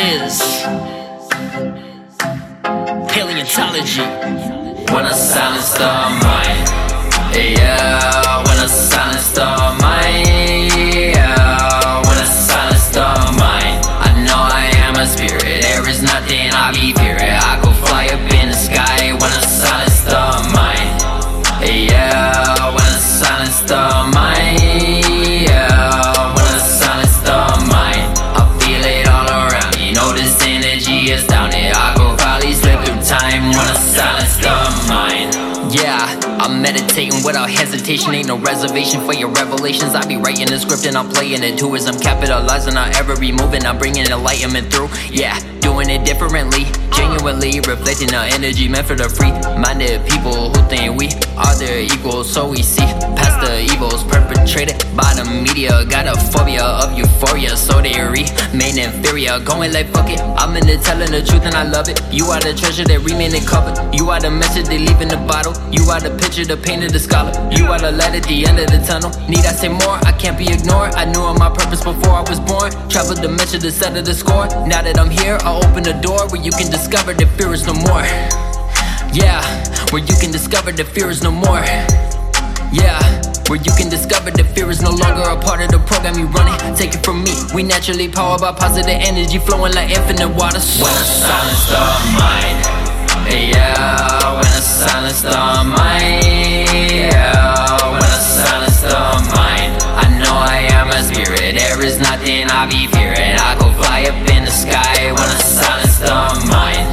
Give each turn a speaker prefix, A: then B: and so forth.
A: is Palientology. When a silence the mind, yeah, when a silence. Yeah, I'm meditating without hesitation. Ain't no reservation for your revelations. I be writing the script and I'm playing it too. As I'm capitalizing on every movement, I'm bringing enlightenment through. Yeah, doing it differently. Genuinely reflecting the energy meant for the free minded people who think we are their equals. So we see past the evils perpetrated by the media. Got a phobia of euphoria, so they remain inferior. Going like fuck it, I'm in it telling the truth and I love it. You are the treasure that remain covered. You are the message they leave in the bottle. You are the picture, the pain of the scholar. You are the light at the end of the tunnel. Need I say more? I can't be ignored. I knew of my purpose before I was born. Traveled the measure, the set of the score. Now that I'm here, I'll open the door where you can discover that fear is no more. Yeah, where you can discover that fear is no more. Yeah, where you can discover that fear is no longer a part of the program you running. Take it from me, we naturally powered by positive energy flowing like infinite water. When I silence the mind, yeah. When I I be fearing. I go fly up in the sky When I silence the mind.